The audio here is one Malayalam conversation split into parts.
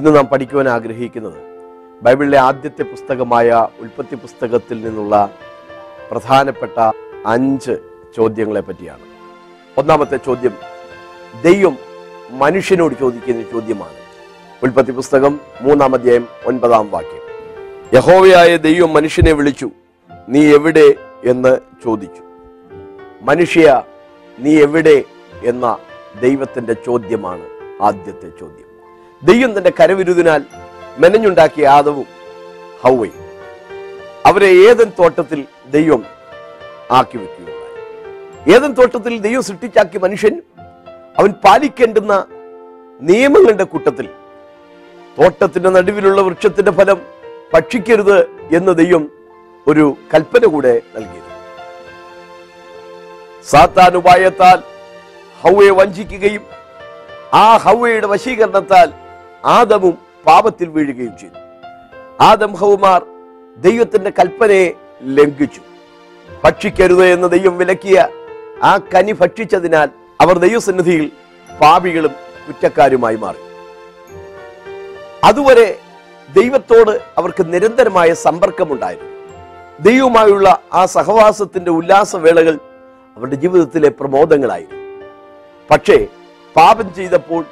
ഇന്ന് നാം പഠിക്കുവാൻ ആഗ്രഹിക്കുന്നത് ബൈബിളിലെ ആദ്യത്തെ പുസ്തകമായ ഉൽപ്പത്തി പുസ്തകത്തിൽ നിന്നുള്ള പ്രധാനപ്പെട്ട അഞ്ച് ചോദ്യങ്ങളെ പറ്റിയാണ്. ഒന്നാമത്തെ ചോദ്യം ദൈവം മനുഷ്യനോട് ചോദിക്കുന്ന ചോദ്യമാണ്. ഉൽപ്പത്തി പുസ്തകം മൂന്നാം അധ്യായം ഒൻപതാം വാക്യം. യഹോവയായ ദൈവം മനുഷ്യനെ വിളിച്ചു നീ എവിടെ? എന്ന് ചോദിച്ചു. മനുഷ്യ നീ എവിടെ? എന്ന ദൈവത്തിന്റെ ചോദ്യമാണ് ആദ്യത്തെ ചോദ്യം. ദൈവം തന്റെ കരവിരുതിനാൽ മെനഞ്ഞുണ്ടാക്കിയ ആദവും ഹൗവയും അവരെ ഏതൻ തോട്ടത്തിൽ ദൈവം ആക്കി വെക്കുകയുണ്ടായി. ഏതൻ തോട്ടത്തിൽ ദൈവം സൃഷ്ടിച്ചാക്കിയ മനുഷ്യൻ അവൻ പാലിക്കേണ്ടുന്ന നിയമങ്ങളുടെ കൂട്ടത്തിൽ തോട്ടത്തിന്റെ നടുവിലുള്ള വൃക്ഷത്തിന്റെ ഫലം ഭക്ഷിക്കരുത് എന്ന് ദൈവം ഒരു കൽപ്പന കൂടെ നൽകിയത്. സാത്താൻ ഉപായത്താൽ ഹൗവയെ വഞ്ചിക്കുകയും ആ ഹൗവയുടെ വശീകരണത്താൽ ആദമും പാപത്തിൽ വീഴുകയും ചെയ്തു. ആദം ഹൗമാർ ദൈവത്തിന്റെ കൽപ്പനയെ ലംഘിച്ചു. ഭക്ഷിക്കരുത് എന്ന് ദൈവം വിലക്കിയ ആ കനി ഭക്ഷിച്ചതിനാൽ അവർ ദൈവസന്നിധിയിൽ പാപികളും കുറ്റക്കാരുമായി മാറി. അതുവരെ ദൈവത്തോട് അവർക്ക് നിരന്തരമായ സമ്പർക്കമുണ്ടായിരുന്നു. ദൈവവുമായുള്ള ആ സഹവാസത്തിന്റെ ഉല്ലാസവേളകൾ അവരുടെ ജീവിതത്തിലെ പ്രമോദങ്ങളായിരുന്നു. പക്ഷേ പാപം ചെയ്തപ്പോൾ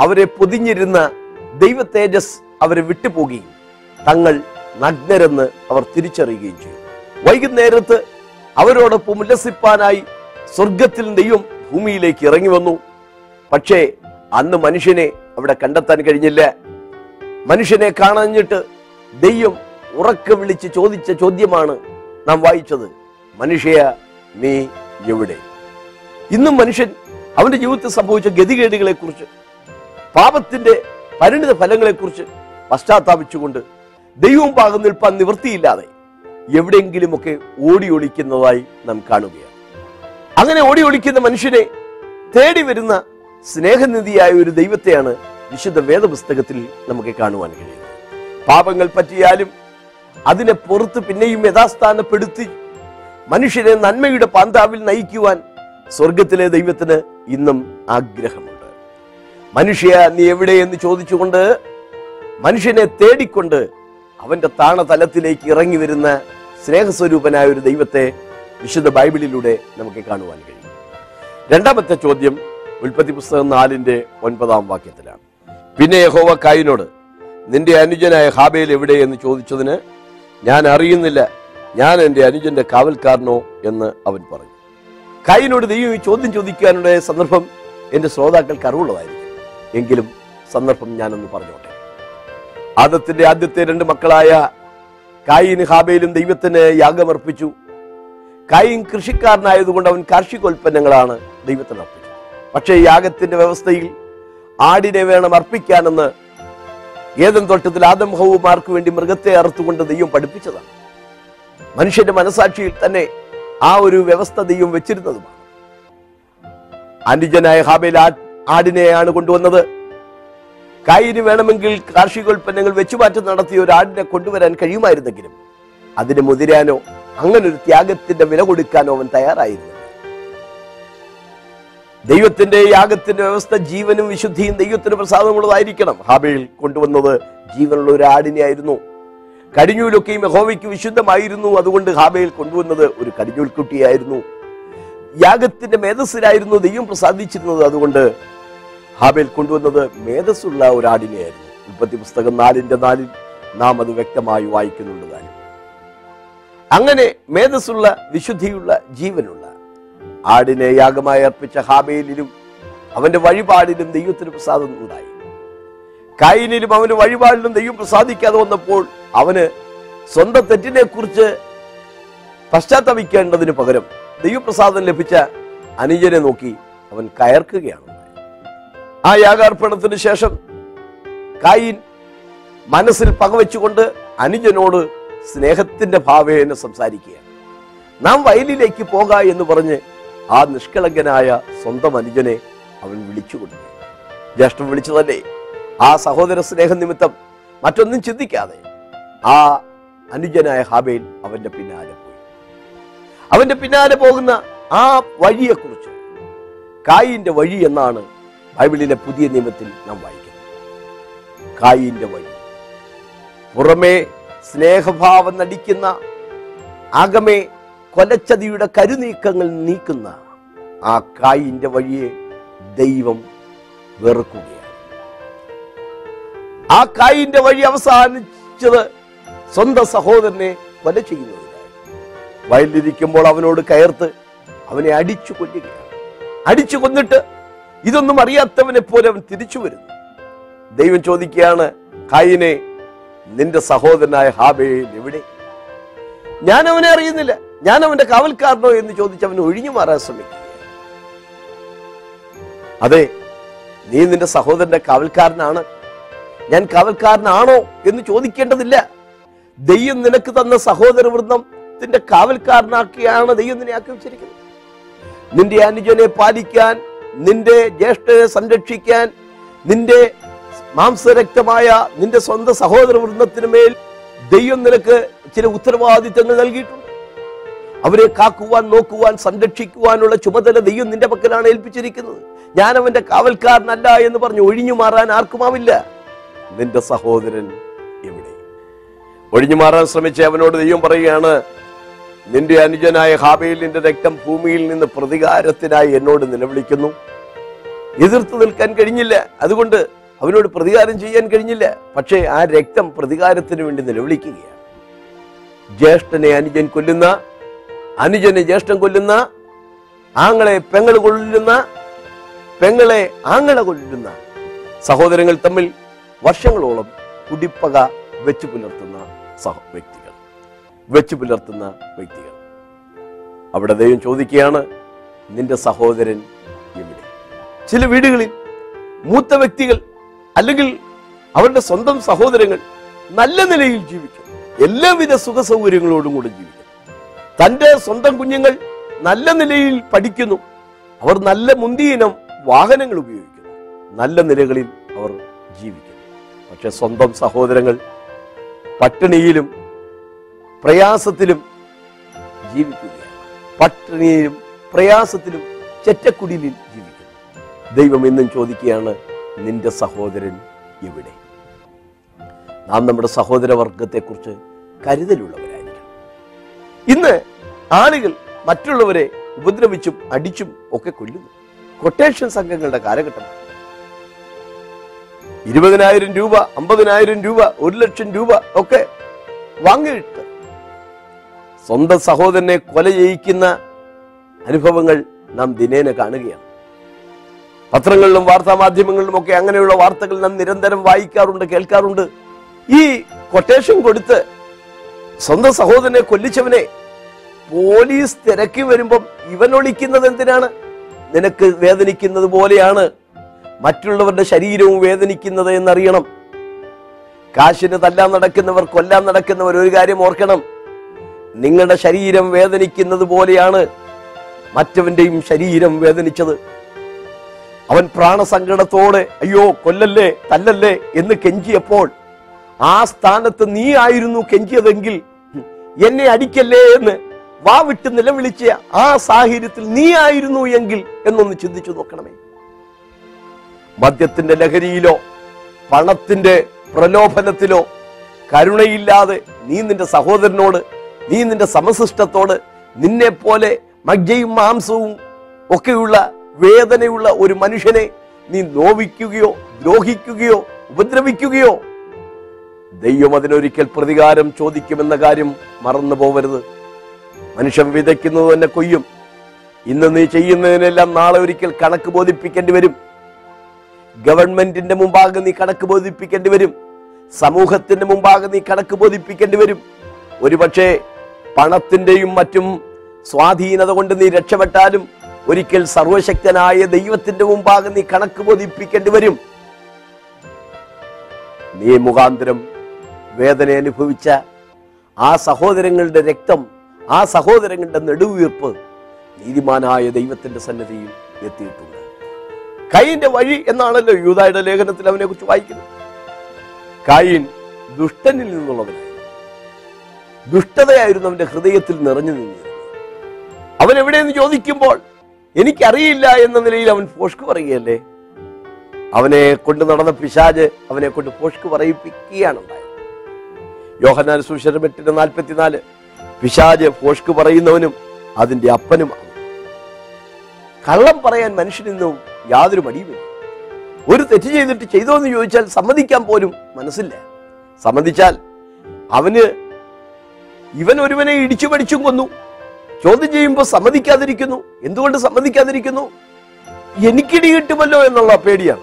അവരെ പൊതിഞ്ഞിരുന്ന ദൈവ തേജസ് അവരെ വിട്ടുപോകുകയും തങ്ങൾ നഗ്നരെന്ന് അവർ തിരിച്ചറിയുകയും ചെയ്തു. വൈകുന്നേരത്ത് അവരോടൊപ്പം ഉല്ലസിപ്പാനായി സ്വർഗത്തിൽ ദൈവം ഭൂമിയിലേക്ക് ഇറങ്ങി വന്നു. പക്ഷേ അന്ന് മനുഷ്യനെ അവിടെ കണ്ടെത്താൻ കഴിഞ്ഞില്ല. മനുഷ്യനെ കാണഞ്ഞിട്ട് ദൈവം ഉറക്കെ വിളിച്ച് ചോദിച്ച ചോദ്യമാണ് നാം വായിച്ചത് മനുഷ്യ നീ എവിടെ? ഇന്നും മനുഷ്യൻ അവന്റെ ജീവിതത്തിൽ സംഭവിച്ച ഗതികേടുകളെ കുറിച്ച് പാപത്തിന്റെ പരിണിത ഫലങ്ങളെക്കുറിച്ച് പശ്ചാത്താപിച്ചുകൊണ്ട് ദൈവം പാകം നിൽപ്പാൻ നിവൃത്തിയില്ലാതെ എവിടെയെങ്കിലുമൊക്കെ ഓടി ഒളിക്കുന്നതായി നാം കാണുകയാണ്. അങ്ങനെ ഓടി ഒളിക്കുന്ന മനുഷ്യനെ തേടി വരുന്ന സ്നേഹനിധിയായ ഒരു ദൈവത്തെയാണ് വിശുദ്ധ വേദപുസ്തകത്തിൽ നമുക്ക് കാണുവാൻ കഴിയുന്നത്. പാപങ്ങൾ പറ്റിയാലും അതിനെ പുറത്ത് പിന്നെയും യഥാസ്ഥാനപ്പെടുത്തി മനുഷ്യരെ നന്മയുടെ പാന്താവിൽ നയിക്കുവാൻ സ്വർഗത്തിലെ ദൈവത്തിന് ഇന്നും ആഗ്രഹമുണ്ട്. മനുഷ്യ നീ എവിടെ എന്ന് ചോദിച്ചുകൊണ്ട് മനുഷ്യനെ തേടിക്കൊണ്ട് അവന്റെ താണതലത്തിലേക്ക് ഇറങ്ങി വരുന്ന സ്നേഹസ്വരൂപനായ ഒരു ദൈവത്തെ വിശുദ്ധ ബൈബിളിലൂടെ നമുക്ക് കാണുവാൻ കഴിയും. രണ്ടാമത്തെ ചോദ്യം ഉൽപ്പത്തി പുസ്തകം നാലിന്റെ ഒൻപതാം വാക്യത്തിലാണ്. പിന്നെ യഹോവ കായിനോട് നിന്റെ അനുജനായ ഹാബേൽ എവിടെ എന്ന് ചോദിച്ചതിന് ഞാൻ അറിയുന്നില്ല. ഞാൻ എന്റെ അനുജന്റെ കാവൽക്കാരനോ എന്ന് അവൻ പറഞ്ഞു. കായിനോട് ദൈവം ഈ ചോദ്യം ചോദിക്കാനുള്ള സന്ദർഭം എന്റെ ശ്രോതാക്കൾക്ക് അറിവുള്ളതായിരിക്കും. എങ്കിലും സന്ദർഭം ഞാനൊന്ന് പറഞ്ഞോട്ടെ. ആദത്തിന്റെ ആദ്യത്തെ രണ്ട് മക്കളായ കായിന് ഹാബയിലും ദൈവത്തിന് യാഗമർപ്പിച്ചു. കായിൻ കൃഷിക്കാരനായതുകൊണ്ട് അവൻ കാർഷികോൽപ്പന്നങ്ങളാണ് ദൈവത്തിന് അർപ്പിച്ചത്. പക്ഷേ യാഗത്തിന്റെ വ്യവസ്ഥയിൽ ആടിനെ വേണം അർപ്പിക്കാനെന്ന് ഏതൻ തോട്ടത്തിൽ ആദം ഹൗമാർക്ക് വേണ്ടി മൃഗത്തെ അറുത്തുകൊണ്ട് ദൈവം പഠിപ്പിച്ചതാണ്. മനുഷ്യന്റെ മനസാക്ഷിയിൽ തന്നെ ആ ഒരു വ്യവസ്ഥ ദൈവം വെച്ചിരുന്നതുമാണ്. അനുജനായ ഹാബയിൽ ആടിനെയാണ് കൊണ്ടുവന്നത്. കായിന് വേണമെങ്കിൽ കാർഷികോൽപ്പന്നങ്ങൾ വെച്ചുമാറ്റം നടത്തിയ ഒരു ആടിനെ കൊണ്ടുവരാൻ കഴിയുമായിരുന്നെങ്കിലും അതിന് മുതിരാനോ അങ്ങനെ ഒരു ത്യാഗത്തിന്റെ വില കൊടുക്കാനോ അവൻ തയ്യാറായിരുന്നു ദൈവത്തിന്റെ യാഗത്തിന്റെ വ്യവസ്ഥ ജീവനും വിശുദ്ധിയും ദൈവത്തിന് പ്രസാദമുള്ളതായിരിക്കണം. ഹാബേൽ കൊണ്ടുവന്നത് ജീവനുള്ള ഒരു ആടിനെയായിരുന്നു. കടിഞ്ഞൂലൊക്കെയും യഹോവയ്ക്ക് വിശുദ്ധമായിരുന്നു. അതുകൊണ്ട് ഹാബയിൽ കൊണ്ടുവന്നത് ഒരു കടിഞ്ഞൂൽ കുട്ടിയായിരുന്നു യാഗത്തിന്റെ മേധസ്സിലായിരുന്നു ദൈവം പ്രസാദിച്ചിരുന്നത്. അതുകൊണ്ട് ഹാബേൽ കൊണ്ടുവന്നത് മേധസ്സുള്ള ഒരു ആടിനെയായിരുന്നു ഉൽപ്പത്തി പുസ്തകം നാലിന്റെ നാലിൽ നാം അത് വ്യക്തമായി വായിക്കുന്നുണ്ട് താനും അങ്ങനെ മേധസ്സുള്ള വിശുദ്ധിയുള്ള ജീവനുള്ള ആടിനെ യാഗമായി അർപ്പിച്ച ഹാബേലിലും അവന്റെ വഴിപാടിലും ദൈവത്തിന് പ്രസാദം ഉണ്ടായി. കായിനിലും അവന്റെ വഴിപാടിലും ദൈവം പ്രസാദിക്കാതെ വന്നപ്പോൾ അവന് സ്വന്തം തെറ്റിനെ കുറിച്ച് പശ്ചാത്തപിക്കേണ്ടതിന് പകരം ദൈവപ്രസാദം ലഭിച്ച അനുജനെ നോക്കി അവൻ കയർക്കുകയാണ്. ആ യാഗാർപ്പണത്തിന് ശേഷം കായിൻ മനസ്സിൽ പകവെച്ചുകൊണ്ട് അനുജനോട് സ്നേഹത്തിന്റെ ഭാവേന സംസാരിക്കുകയാണ്. നാം വയലിലേക്ക് പോക എന്ന് പറഞ്ഞ് ആ നിഷ്കളങ്കനായ സ്വന്തം അനുജനെ അവൻ വിളിച്ചുകൊണ്ടു വിളിച്ചു തന്നെ ആ സഹോദര സ്നേഹം നിമിത്തം മറ്റൊന്നും ചിന്തിക്കാതെ. ആ അനുജനായ ഹാബേൽ അവന്റെ പിന്നാലെ അവന്റെ പിന്നാലെ പോകുന്ന ആ വഴിയെക്കുറിച്ച്. കായിന്റെ വഴി എന്നാണ് ബൈബിളിലെ പുതിയ നിയമത്തിൽ നാം വായിക്കുന്നത്. കായിന്റെ വഴി. പുറമേ സ്നേഹഭാവം നടിക്കുന്ന അകമേ കൊലച്ചതിയുടെ കരുനീക്കങ്ങൾ നീക്കുന്ന ആ കായിന്റെ വഴിയെ ദൈവം വെറുക്കുകയാണ്. ആ കായിന്റെ വഴി അവസാനിച്ചത് സ്വന്തം സഹോദരനെ കൊല ചെയ്യുന്നതിനായി വയലിരിക്കുമ്പോൾ അവനോട് കയർത്ത് അവനെ അടിച്ചു കൊല്ലുകയാണ്. അടിച്ചു കൊന്നിട്ട് ഇതൊന്നും അറിയാത്തവനെ പോലെ അവൻ തിരിച്ചു വരുന്നു. ദൈവം ചോദിക്കുകയാണ് കായിനെ നിന്റെ സഹോദരനായ ഹാബേൽ എവിടെ? ഞാൻ അവനെ അറിയുന്നില്ല. ഞാൻ അവന്റെ കാവൽക്കാരനോ എന്ന് ചോദിച്ച് അവൻ ഒഴിഞ്ഞു മാറാൻ ശ്രമിക്കുക അതെ നീ നിന്റെ സഹോദരന്റെ കാവൽക്കാരനാണ്. ഞാൻ കാവൽക്കാരനാണോ എന്ന് ചോദിക്കേണ്ടതില്ല. ദൈവം നിനക്ക് തന്ന സഹോദര വൃന്ദത്തിന്റെ കാവൽക്കാരനാക്കിയാണ് ദൈവം നിന്നെ ആക്കി വെച്ചിരിക്കുന്നത് നിന്റെ അനുജനെ പാലിക്കാൻ നിന്റെ ജ്യേഷ്ഠനെ സംരക്ഷിക്കാൻ നിന്റെ മാംസരക്തമായ നിന്റെ സ്വന്തം സഹോദര വൃന്ദത്തിന് മേൽ ദൈവം നിനക്ക് ചില ഉത്തരവാദിത്തങ്ങൾ നൽകിയിട്ടുണ്ട്. അവരെ കാക്കുവാൻ നോക്കുവാൻ സംരക്ഷിക്കുവാനുള്ള ചുമതല ദൈവം നിന്റെ പക്കലാണ് ഏൽപ്പിച്ചിരിക്കുന്നത്. ഞാൻ അവന്റെ കാവൽക്കാരനല്ല എന്ന് പറഞ്ഞ് ഒഴിഞ്ഞു മാറാൻ ആർക്കുമാവില്ല നിന്റെ സഹോദരൻ എവിടെ? ഒഴിഞ്ഞു മാറാൻ ശ്രമിച്ച അവനോട് ദൈവം പറയുകയാണ് നിന്റെ അനുജനായ ഹാബേലിന്റെ രക്തം ഭൂമിയിൽ നിന്ന് പ്രതികാരത്തിനായി എന്നോട് നിലവിളിക്കുന്നു. എതിർത്ത് നിൽക്കാൻ കഴിഞ്ഞില്ല. അതുകൊണ്ട് അവനോട് പ്രതികാരം ചെയ്യാൻ കഴിഞ്ഞില്ല. പക്ഷേ ആ രക്തം പ്രതികാരത്തിന് വേണ്ടി നിലവിളിക്കുകയാണ്. ജ്യേഷ്ഠനെ അനുജൻ കൊല്ലുന്ന അനുജനെ ജ്യേഷ്ഠൻ കൊല്ലുന്ന ആങ്ങളെ പെങ്ങൾ കൊല്ലുന്ന പെങ്ങളെ ആങ്ങള കൊല്ലുന്ന സഹോദരങ്ങൾ തമ്മിൽ വർഷങ്ങളോളം കുടിപ്പക വെച്ചു പുലർത്തുന്ന സഹ വ്യക്തികൾ വെച്ചു പുലർത്തുന്ന വ്യക്തികൾ. അവിടെ ദൈവം ചോദിക്കുകയാണ് നിന്റെ സഹോദരൻ എവിടെ? ചില വീടുകളിൽ മൂത്ത വ്യക്തികൾ അല്ലെങ്കിൽ അവരുടെ സ്വന്തം സഹോദരങ്ങൾ നല്ല നിലയിൽ ജീവിക്കും. എല്ലാവിധ സുഖ സൗകര്യങ്ങളോടും കൂടെ ജീവിക്കും. തന്റെ സ്വന്തം കുഞ്ഞുങ്ങൾ നല്ല നിലയിൽ പഠിക്കുന്നു. അവർ നല്ല മുന്തിയിനം വാഹനങ്ങൾ ഉപയോഗിക്കുന്നു. നല്ല നിലകളിൽ അവർ ജീവിക്കുന്നു. പക്ഷെ സ്വന്തം സഹോദരങ്ങൾ പട്ടിണിയിലും പ്രയാസത്തിലും ജീവിക്കുകയാണ്. പട്ടിണിയിലും പ്രയാസത്തിലും ചെറ്റക്കുടിലിൽ ജീവിക്കുന്നു. ദൈവം എന്നും ചോദിക്കുകയാണ് നിന്റെ സഹോദരൻ എവിടെ? നാം നമ്മുടെ സഹോദരവർഗത്തെക്കുറിച്ച് കരുതലുള്ളവരായിരിക്കണം. ഇന്ന് ആളുകൾ മറ്റുള്ളവരെ ഉപദ്രവിച്ചും അടിച്ചും ഒക്കെ കൊല്ലുന്നു. കൊട്ടേഷൻ സംഘങ്ങളുടെ കാലഘട്ടമാണ്. ഇരുപതിനായിരം രൂപ അമ്പതിനായിരം രൂപ ഒരു ലക്ഷം രൂപ ഒക്കെ വാങ്ങിയിട്ട് സ്വന്തം സഹോദരനെ കൊല ചെയ്യിക്കുന്ന അനുഭവങ്ങൾ നാം ദിനേന കാണുകയാണ്. പത്രങ്ങളിലും വാർത്താ മാധ്യമങ്ങളിലും ഒക്കെ അങ്ങനെയുള്ള വാർത്തകൾ നാം നിരന്തരം വായിക്കാറുണ്ട് കേൾക്കാറുണ്ട്. ഈ കൊട്ടേഷൻ കൊടുത്ത് സ്വന്തം സഹോദരനെ കൊല്ലിച്ചവനെ പോലീസ് തിരക്കി വരുമ്പം ഇവൻ ഒളിക്കുന്നത് എന്തിനാണ്? നിനക്ക് വേദനിക്കുന്നത് പോലെയാണ്. മറ്റുള്ളവരുടെ ശരീരവും വേദനിക്കുന്നത് എന്നറിയണം. കാശിന് തല്ലാൻ നടക്കുന്നവർ കൊല്ലാൻ നടക്കുന്നവർ ഒരു കാര്യം ഓർക്കണം. നിങ്ങളുടെ ശരീരം വേദനിക്കുന്നത് പോലെയാണ് മറ്റവന്റെയും ശരീരം വേദനിച്ചത്. അവൻ പ്രാണസങ്കടത്തോടെ അയ്യോ കൊല്ലല്ലേ തല്ലല്ലേ? എന്ന് കെഞ്ചിയപ്പോൾ ആ സ്ഥാനത്ത് നീ ആയിരുന്നു കെഞ്ചിയതെങ്കിൽ എന്നെ അടിക്കല്ലേ എന്ന് വാ വിട്ട് നിലവിളിച്ച ആ സാഹചര്യത്തിൽ നീ ആയിരുന്നു എങ്കിൽ എന്നൊന്ന് ചിന്തിച്ചു നോക്കണമേ. മദ്യത്തിന്റെ ലഹരിയിലോ പണത്തിന്റെ പ്രലോഭനത്തിലോ കരുണയില്ലാതെ നീ നിന്റെ സഹോദരനോട് നീ നിന്റെ സമശിഷ്ടത്തോട് നിന്നെ പോലെ മജ്ജയും മാംസവും ഒക്കെയുള്ള വേദനയുള്ള ഒരു മനുഷ്യനെ നീ നോവിക്കുകയോ ദ്രോഹിക്കുകയോ ഉപദ്രവിക്കുകയോ? ദൈവം അതിനൊരിക്കൽ പ്രതികാരം ചോദിക്കുമെന്ന കാര്യം മറന്നു പോവരുത്. മനുഷ്യൻ വിതയ്ക്കുന്നത് തന്നെ കൊയ്യും. ഇന്ന് നീ ചെയ്യുന്നതിനെല്ലാം നാളെ ഒരിക്കൽ കണക്ക് ബോധിപ്പിക്കേണ്ടി വരും. ഗവൺമെന്റിന്റെ മുമ്പാകെ നീ കണക്ക് ബോധിപ്പിക്കേണ്ടി വരും. സമൂഹത്തിന്റെ മുമ്പാകെ നീ കണക്ക് ബോധിപ്പിക്കേണ്ടി വരും. ഒരുപക്ഷെ പണത്തിന്റെയും മറ്റും സ്വാധീനത കൊണ്ട് നീ രക്ഷപ്പെട്ടാലും ഒരിക്കൽ സർവശക്തനായ ദൈവത്തിന്റെ മുമ്പാകെ നീ കണക്ക് ബോധിപ്പിക്കേണ്ടി വരും. നീ മുഖാന്തരം വേദന അനുഭവിച്ച ആ സഹോദരങ്ങളുടെ രക്തം ആ സഹോദരങ്ങളുടെ നെടുവീർപ്പ് നീതിമാനായ ദൈവത്തിന്റെ സന്നദ്ധിയിൽ എത്തിയിട്ടുണ്ട്. കൈന്റെ വഴി എന്നാണല്ലോ യൂതായുടെ ലേഖനത്തിൽ അവനെ കുറിച്ച് വായിക്കുന്നത്. കൈൻ ദുഷ്ടനിൽ നിന്നുള്ളവനായിരുന്നു ദുഷ്ടതയായിരുന്നു അവന്റെ ഹൃദയത്തിൽ നിറഞ്ഞു നിന്നിരുന്നത്. അവൻ എവിടെയെന്ന് ചോദിക്കുമ്പോൾ എനിക്കറിയില്ല എന്ന നിലയിൽ അവൻ ഫോഷ്ക്ക് പറയുകയല്ലേ? അവനെ കൊണ്ട് നടന്ന പിശാജ് അവനെ കൊണ്ട് പോഷ്ക്ക് പറയിപ്പിക്കുകയാണ് ഉണ്ടായത് യോഹന്നാൻ സുശരം നാൽപ്പത്തിനാല് പിശാജ് പോഷ്ക്ക് പറയുന്നവനും അതിന്റെ അപ്പനുമാണ് കള്ളം പറയാൻ മനുഷ്യനിന്നും യാതൊരു മടിയുമില്ല. ഒരു തെറ്റ് ചെയ്തിട്ട് ചെയ്തോ എന്ന് ചോദിച്ചാൽ സമ്മതിക്കാൻ പോലും മനസ്സില്ല. സമ്മതിച്ചാൽ അവന് ഇവൻ ഒരുവനെ ഇടിച്ചു പഠിച്ചും കൊന്നു. ചോദ്യം ചെയ്യുമ്പോൾ സമ്മതിക്കാതിരിക്കുന്നു. എന്തുകൊണ്ട് സമ്മതിക്കാതിരിക്കുന്നു? എനിക്കിടി കിട്ടുമല്ലോ എന്നുള്ള പേടിയാണ്.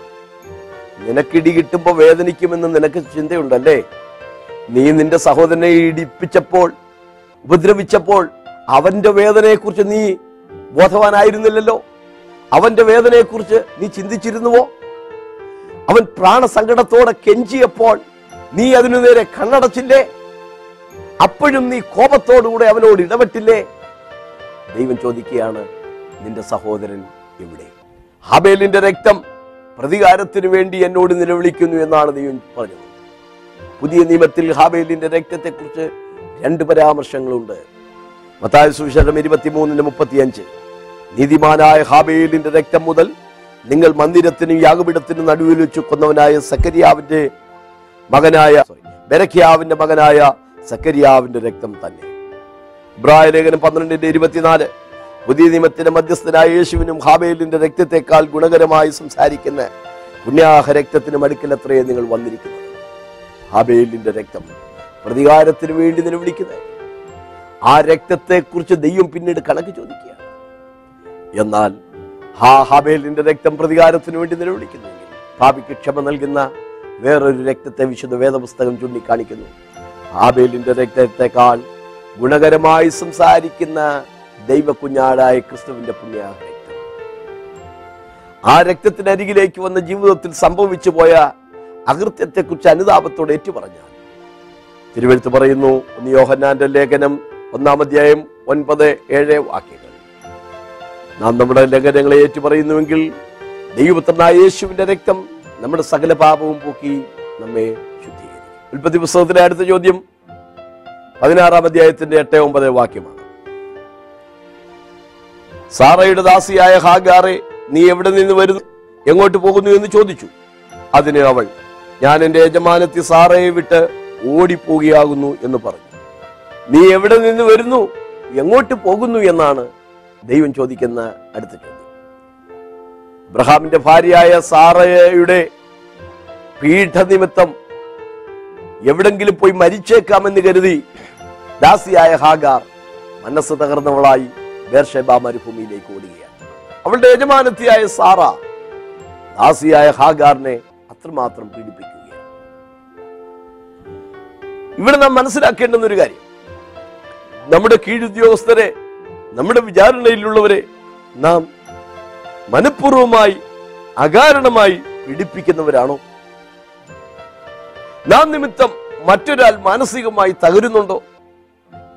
നിനക്കിടി കിട്ടുമ്പോൾ വേദനിക്കുമെന്ന് നിനക്ക് ചിന്തയുണ്ടല്ലേ? നീ നിന്റെ സഹോദരനെ ഇടിപ്പിച്ചപ്പോൾ ഉപദ്രവിച്ചപ്പോൾ അവന്റെ വേദനയെക്കുറിച്ച് നീ ബോധവാനായിരുന്നില്ലല്ലോ? അവന്റെ വേദനയെക്കുറിച്ച് നീ ചിന്തിച്ചിരുന്നുവോ? അവൻ പ്രാണസങ്കടത്തോടെ കെഞ്ചിയപ്പോൾ നീ അതിനു നേരെ കണ്ണടച്ചില്ലേ? അപ്പോഴും നീ കോപത്തോടുകൂടെ അവനോട് ഇടപെട്ടില്ലേ? ദൈവം ചോദിക്കുകയാണ് നിന്റെ സഹോദരൻ എവിടെ? ഹബേലിന്റെ രക്തം പ്രതികാരത്തിന് വേണ്ടി എന്നോട് നിലവിളിക്കുന്നു എന്നാണ് ദൈവം പറഞ്ഞത്. പുതിയ നിയമത്തിൽ ഹാബേലിന്റെ രക്തത്തെക്കുറിച്ച് രണ്ട് പരാമർശങ്ങളുണ്ട്. മത്തായ സുവിശേഷം ഇരുപത്തിമൂന്നിന് മുപ്പത്തിയഞ്ച്. നീതിമാനായ ഹാബേലിന്റെ രക്തം മുതൽ നിങ്ങൾ മന്ദിരത്തിനും യാഗപീഠത്തിനും നടുവിൽ വെച്ച് കൊന്നവനായ സക്കരിയാവിന്റെ മകനായ ബരഖിയാവിന്റെ മകനായ സക്കരിയാവിന്റെ രക്തം തന്നെ. ഇബ്രായ ലേഖനം പന്ത്രണ്ടിന്റെ ഇരുപത്തിനാല് പുതിയ നിയമത്തിന്റെ മധ്യസ്ഥനായ യേശുവിനും ഹാബേലിന്റെ രക്തത്തെക്കാൾ ഗുണകരമായി സംസാരിക്കുന്ന പുണ്യാഹ രക്തത്തിനും അടുക്കലത്രേ നിങ്ങൾ വന്നിരിക്കുന്നത്. ഹാബേലിന്റെ രക്തം പ്രതികാരത്തിന് വേണ്ടി നിലവിളിക്കുന്നത്. ആ രക്തത്തെക്കുറിച്ച് ദൈവം പിന്നീട് കണക്ക് ചോദിക്കുകയാണ്. എന്നാൽ ഹാ ഹാബേലിന്റെ രക്തം പ്രതികാരത്തിന് വേണ്ടി നിലവിളിക്കുന്നു പാപിക്ക് ക്ഷമ നൽകുന്ന വേറൊരു രക്തത്തെ വിശുദ്ധ വേദപുസ്തകം ചൂണ്ടിക്കാണിക്കുന്നു. ഹാബേലിന്റെ രക്തത്തെക്കാൾ ഗുണകരമായി സംസാരിക്കുന്ന ദൈവക്കുഞ്ഞാടായ ക്രിസ്തുവിന്റെ പുണ്യ രക്തം. ആ രക്തത്തിനരികിലേക്ക് വന്ന ജീവിതത്തിൽ സംഭവിച്ചു പോയ അകൃത്യത്തെക്കുറിച്ച് അനുതാപത്തോടെ ഏറ്റുപറഞ്ഞാൽ തിരുവെഴുത്ത് പറയുന്നു ഒന്ന് യോഹന്നാന്റെ ലേഖനം ഒന്നാം അധ്യായം ഒൻപത് ഏഴ് വാക്യങ്ങൾ. നാം നമ്മുടെ ലംഘനങ്ങളെ ഏറ്റുപറയുന്നുവെങ്കിൽ ദൈവപുത്രനായ യേശുവിന്റെ രക്തം നമ്മുടെ സകല പാപവും പോക്കി നമ്മെ ഉൽപ്പത്തി പുസ്തകത്തിലെ അടുത്ത ചോദ്യം പതിനാറാം അധ്യായത്തിന്റെ എട്ട് ഒമ്പത് വാക്യമാണ്. സാറയുടെ ദാസിയായ ഹാഗാറെ നീ എവിടെ നിന്ന് വരുന്നു? എങ്ങോട്ട് പോകുന്നു? എന്ന് ചോദിച്ചു. അതിന് അവൾ ഞാൻ എന്റെ യജമാനത്തി സാറയെ വിട്ട് ഓടിപ്പോകുകയാകുന്നു എന്ന് പറഞ്ഞു. നീ എവിടെ നിന്ന് വരുന്നു? എങ്ങോട്ട് പോകുന്നു? എന്നാണ് ദൈവം ചോദിക്കുന്ന അടുത്ത ചോദ്യം. ഇബ്രഹാമിന്റെ ഭാര്യയായ സാറയുടെ പീഠനിമിത്തം എവിടെങ്കിലും പോയി മരിച്ചേക്കാമെന്ന് കരുതി ദാസിയായ ഹാഗാർ മനസ്സ് തകർന്നവളായി ബേർഷെബ മരുഭൂമിയിലേക്ക് ഓടുകയാണ്. അവളുടെ യജമാനത്തിയായ സാറ ദാസിയായ ഹാഗാറിനെ അത്രമാത്രം പീഡിപ്പിക്കുകയാണ്. ഇവിടെ നാം മനസ്സിലാക്കേണ്ടുന്ന ഒരു കാര്യം. നമ്മുടെ കീഴുദ്യോഗസ്ഥരെ നമ്മുടെ വിചാരണയിലുള്ളവരെ നാം മനഃപൂർവമായി അകാരണമായി പീഡിപ്പിക്കുന്നവരാണോ? നാം നിമിത്തം മറ്റൊരാൾ മാനസികമായി തകരുന്നുണ്ടോ?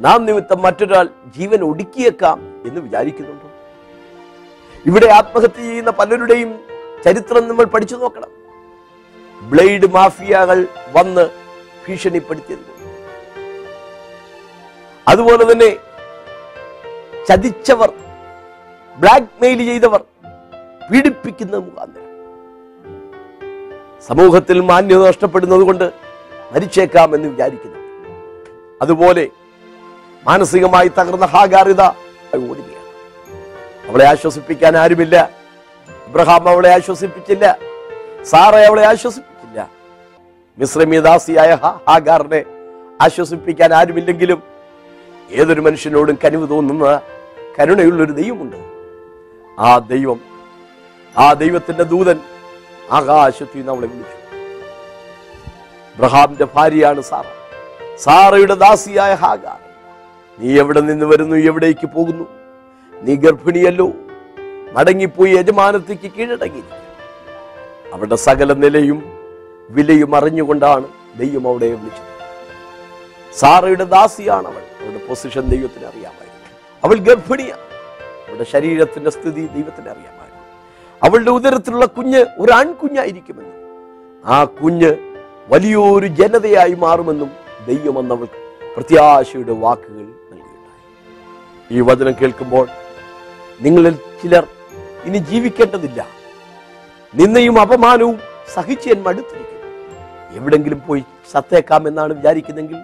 നാം നിമിത്തം മറ്റൊരാൾ ജീവൻ ഒടുക്കിയേക്കാം എന്ന് വിചാരിക്കുന്നുണ്ടോ? ഇവിടെ ആത്മഹത്യ ചെയ്യുന്ന പലരുടെയും ചരിത്രം നമ്മൾ പഠിച്ചു നോക്കണം. ബ്ലേഡ് മാഫിയകൾ വന്ന് ഭീഷണിപ്പെടുത്തിയത്. അതുപോലെ തന്നെ ചതിച്ചവർ ബ്ലാക്ക് മെയിൽ ചെയ്തവർ പീഡിപ്പിക്കുന്ന മുഖാന്തരം. സമൂഹത്തിൽ മാന്യത നഷ്ടപ്പെടുന്നത് കൊണ്ട് മരിച്ചേക്കാം എന്ന് വിചാരിക്കുന്നു. അതുപോലെ മാനസികമായി തകർന്ന ഹാഗാറിത ഓടുകയാണ്. അവളെ ആശ്വസിപ്പിക്കാൻ ആരുമില്ല. ഇബ്രഹാം അവളെ ആശ്വസിപ്പിച്ചില്ല. സാറ അവളെ ആശ്വസിപ്പിച്ചില്ല. മിശ്രമിദാസിയായ ഹാഗാറിനെ ആശ്വസിപ്പിക്കാൻ ആരുമില്ലെങ്കിലും ഏതൊരു മനുഷ്യനോടും കനിവ് തോന്നുന്ന കരുണയുള്ളൊരു ദൈവമുണ്ട്. ആ ദൈവം ആ ദൈവത്തിന്റെ ദൂതൻ ആകാശത്തിൽ നിന്ന് അവളെ വിളിച്ചു. ബ്രഹാമിന്റെ ഭാര്യയാണ് സാറ. സാറയുടെ ദാസിയായ ഹാഗാർ നീ എവിടെ നിന്ന് വരുന്നു? എവിടേക്ക് പോകുന്നു? നീ ഗർഭിണിയല്ലോ. മടങ്ങിപ്പോയി യജമാനത്തേക്ക് കീഴടങ്ങി അവളുടെ സകല നിലയും വിലയും അറിഞ്ഞുകൊണ്ടാണ് ദൈവം അവിടെ വിളിച്ചത്. സാറയുടെ ദാസിയാണ് അവൾ. അവളുടെ പൊസിഷൻ ദൈവത്തിന് അറിയാമായിരുന്നു. അവൾ ഗർഭിണിയാണ്. അവളുടെ ശരീരത്തിന്റെ സ്ഥിതി ദൈവത്തിന് അറിയാമായിരുന്നു. അവളുടെ ഉദരത്തിലുള്ള കുഞ്ഞ് ഒരു ആൺകുഞ്ഞായിരിക്കുമെന്നും ആ കുഞ്ഞ് വലിയൊരു ജനതയായി മാറുമെന്നും ദൈവം അന്നവൾ പ്രത്യാശയുടെ വാക്കുകൾ നൽകിയിട്ടുണ്ട് ഈ വചനം കേൾക്കുമ്പോൾ നിങ്ങളിൽ ചിലർ ഇനി ജീവിക്കേണ്ടതില്ല. നിന്നെയും അപമാനവും സഹിച്ച് ഞാൻ മടുത്തിരിക്കുന്നു. എവിടെങ്കിലും പോയി സത്തേക്കാം എന്നാണ് വിചാരിക്കുന്നെങ്കിൽ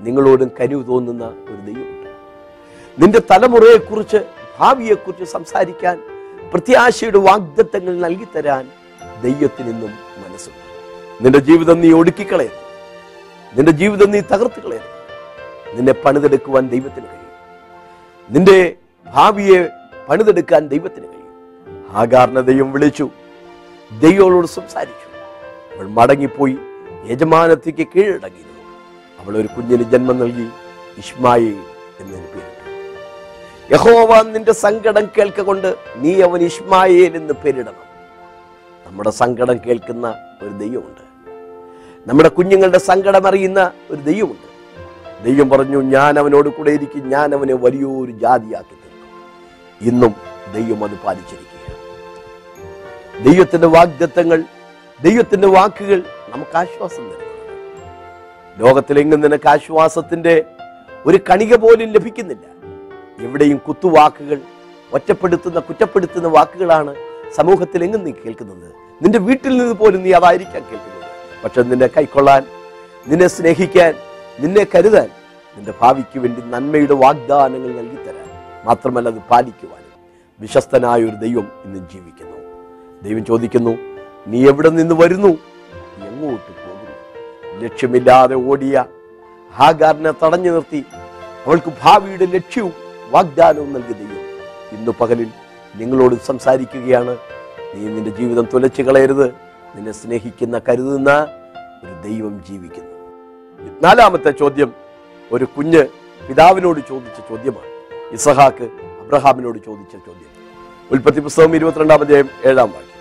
നിങ്ങളോടും കനിവ് തോന്നുന്ന ഒരു ദൈവമുണ്ട്. നിന്റെ തലമുറയെക്കുറിച്ച് ഭാവിയെക്കുറിച്ച് സംസാരിക്കാൻ പ്രത്യാശയുടെ വാഗ്ദത്തങ്ങൾ നൽകി തരാൻ ദൈവത്തിൽ നിന്നും മനസ്സുണ്ട്. നിന്റെ ജീവിതം നീ ഒടുക്കിക്കളയരുത്. നിന്റെ ജീവിതം നീ തകർത്ത് കളയരുത്. നിന്നെ പണിതെടുക്കുവാൻ ദൈവത്തിന് കഴിയും. നിന്റെ ഭാവിയെ പണിതെടുക്കാൻ ദൈവത്തിന് കഴിയും. ആകാറിനെ ദൈവം വിളിച്ചു. ദൈവങ്ങളോട് സംസാരിച്ചു. അവൾ മടങ്ങിപ്പോയി യജമാനത്തേക്ക് കീഴടങ്ങിയിരുന്നു. അവൾ ഒരു കുഞ്ഞിന് ജന്മം നൽകി ഇഷ്മായി എന്നതിന് പേരിട്ടു. യഹോവ നിന്റെ സങ്കടം കേൾക്കൊണ്ട് നീ അവൻ ഇഷ്മായേൽ എന്ന് പേരിടണം. നമ്മുടെ സങ്കടം കേൾക്കുന്ന ഒരു ദൈവമുണ്ട്. നമ്മുടെ കുഞ്ഞുങ്ങളുടെ സങ്കടം അറിയുന്ന ഒരു ദൈവമുണ്ട്. ദൈവം പറഞ്ഞു ഞാൻ അവനോട് കൂടെ ഇരിക്കും. ഞാൻ അവനെ വലിയൊരു ജാതിയാക്കി തീർക്കും. ഇന്നും ദൈവം അത് പാലിച്ചിരിക്കുക ദൈവത്തിന്റെ വാഗ്ദത്തങ്ങൾ ദൈവത്തിന്റെ വാക്കുകൾ നമുക്ക് ആശ്വാസം തരുന്നു. ലോകത്തിലെങ്ങും നിനക്ക് ആശ്വാസത്തിന്റെ ഒരു കണിക പോലും ലഭിക്കുന്നില്ല. എവിടെയും കുത്തുവാക്കുകൾ ഒറ്റപ്പെടുത്തുന്ന കുറ്റപ്പെടുത്തുന്ന വാക്കുകളാണ് സമൂഹത്തിൽ എങ്ങും നീ കേൾക്കുന്നത്. നിന്റെ വീട്ടിൽ നിന്ന് പോലും നീ അതായിരിക്കാം കേൾക്കുന്നത്. പക്ഷെ നിന്നെ കൈക്കൊള്ളാൻ നിന്നെ സ്നേഹിക്കാൻ നിന്നെ കരുതാൻ നിന്റെ ഭാവിക്ക് വേണ്ടി നന്മയുടെ വാഗ്ദാനങ്ങൾ നൽകിത്തരാൻ മാത്രമല്ല അത് പാലിക്കുവാനും വിശ്വസ്തനായ ഒരു ദൈവം ഇന്ന് ജീവിക്കുന്നു. ദൈവം ചോദിക്കുന്നു നീ എവിടെ നിന്ന് വരുന്നു? എങ്ങോട്ട് പോകുന്നു? ലക്ഷ്യമില്ലാതെ ഓടിയ ഹാഗാറിനെ തടഞ്ഞു നിർത്തി. അവൾക്ക് ഭാവിയുടെ ലക്ഷ്യവും വാഗ്ദാനവും നൽകി ദൈവം. ഇന്നു പകലിൽ നിങ്ങളോട് സംസാരിക്കുകയാണ്. നീ നിന്റെ ജീവിതം തുലച്ചു കളയരുത്. നിന്നെ സ്നേഹിക്കുന്ന കരുതുന്ന ഒരു ദൈവം ജീവിക്കുന്നു. നാലാമത്തെ ചോദ്യം ഒരു കുഞ്ഞ് പിതാവിനോട് ചോദിച്ച ചോദ്യമാണ്. ഇസഹാക്ക് അബ്രഹാമിനോട് ചോദിച്ച ചോദ്യം. ഉൽപ്പത്തി പുസ്തകം ഇരുപത്തിരണ്ടാം അധ്യായം ഏഴാം വാക്യം.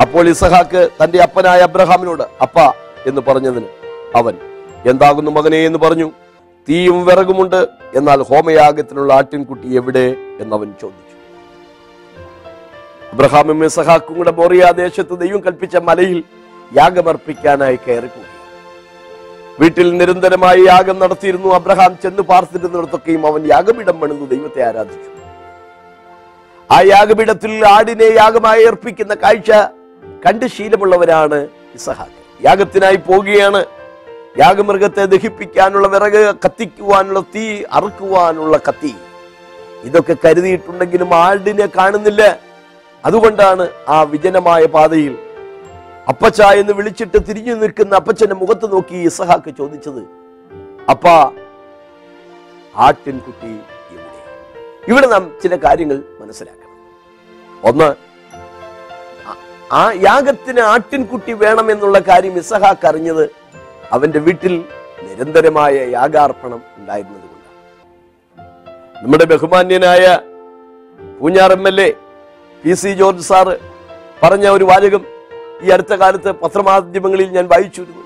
അപ്പോൾ ഇസഹാക്ക് തന്റെ അപ്പനായ അബ്രഹാമിനോട് അപ്പ എന്ന് പറഞ്ഞതിന് അവൻ എന്താകുന്നു മകനെ എന്ന് പറഞ്ഞു. തീയും വിറകുമുണ്ട്. എന്നാൽ ഹോമയാഗത്തിനുള്ള ആട്ടിൻകുട്ടി എവിടെ? എന്നവൻ ചോദിച്ചു. അബ്രഹാമും സഹാക്കും കൂടെ മോറിയ ദേശത്ത് ദൈവം കൽപ്പിച്ച മലയിൽ യാഗമർപ്പിക്കാനായി കയറിപ്പോയി വീട്ടിൽ നിരന്തരമായി യാഗം നടത്തിയിരുന്നു. അബ്രഹാം ചെന്ന് പാർത്തിരുന്നിടത്തൊക്കെയും അവൻ യാഗപീഠം പണിതു ദൈവത്തെ ആരാധിച്ചു. ആ യാഗപീഠത്തിൽ ആടിനെ യാഗമായി അർപ്പിക്കുന്ന കാഴ്ച കണ്ട് ശീലമുള്ളവരാണ് ഇസഹാക്ക് യാഗത്തിനായി പോവുകയാണ് യാഗമൃഗത്തെ ദഹിപ്പിക്കാനുള്ള വിറക് കത്തിക്കുവാനുള്ള തീ അറുക്കുവാനുള്ള കത്തി. ഇതൊക്കെ കരുതിയിട്ടുണ്ടെങ്കിലും ആടിനെ കാണുന്നില്ല. അതുകൊണ്ടാണ് ആ വിജനമായ പാതയിൽ അപ്പച്ച എന്ന് വിളിച്ചിട്ട് തിരിഞ്ഞു നിൽക്കുന്ന അപ്പച്ചന്റെ മുഖത്ത് നോക്കി ഇസഹാക്ക് ചോദിച്ചത് അപ്പ ആട്ടിൻകുട്ടി എവിടെ? ഇവിടെ നാം ചില കാര്യങ്ങൾ മനസ്സിലാക്കണം. ഒന്ന് ആ യാഗത്തിന് ആട്ടിൻകുട്ടി വേണമെന്നുള്ള കാര്യം ഇസഹാക്ക് അറിഞ്ഞത് അവന്റെ വീട്ടിൽ നിരന്തരമായ യാഗാർപ്പണം ഉണ്ടായിരുന്നത് കൊണ്ടാണ്. നമ്മുടെ ബഹുമാന്യനായ Poonjar M L A P C George sir പറഞ്ഞ ഒരു വാചകം ഈ അടുത്ത കാലത്ത് പത്രമാധ്യമങ്ങളിൽ ഞാൻ വായിച്ചിരുന്നു.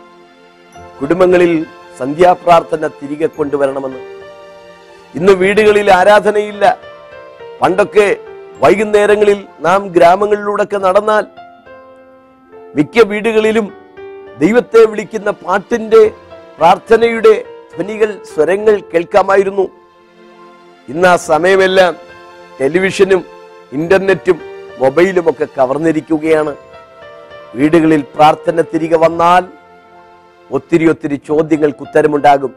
കുടുംബങ്ങളിൽ സന്ധ്യാപ്രാർത്ഥന തിരികെ കൊണ്ടുവരണമെന്ന്. ഇന്ന് വീടുകളിൽ ആരാധനയില്ല. പണ്ടൊക്കെ വൈകുന്നേരങ്ങളിൽ നാം ഗ്രാമങ്ങളിലൂടെയൊക്കെ നടന്നാൽ മിക്ക വീടുകളിലും ദൈവത്തെ വിളിക്കുന്ന പാട്ടിന്റെ പ്രാർത്ഥനയുടെ ധ്വനികൾ സ്വരങ്ങൾ കേൾക്കാമായിരുന്നു. ഇന്ന് ആ സമയമെല്ലാം ടെലിവിഷനും ഇന്റർനെറ്റും മൊബൈലും ഒക്കെ കവർന്നിരിക്കുകയാണ്. വീടുകളിൽ പ്രാർത്ഥന തിരികെ വന്നാൽ ഒത്തിരി ഒത്തിരി ചോദ്യങ്ങൾക്ക് ഉത്തരമുണ്ടാകും.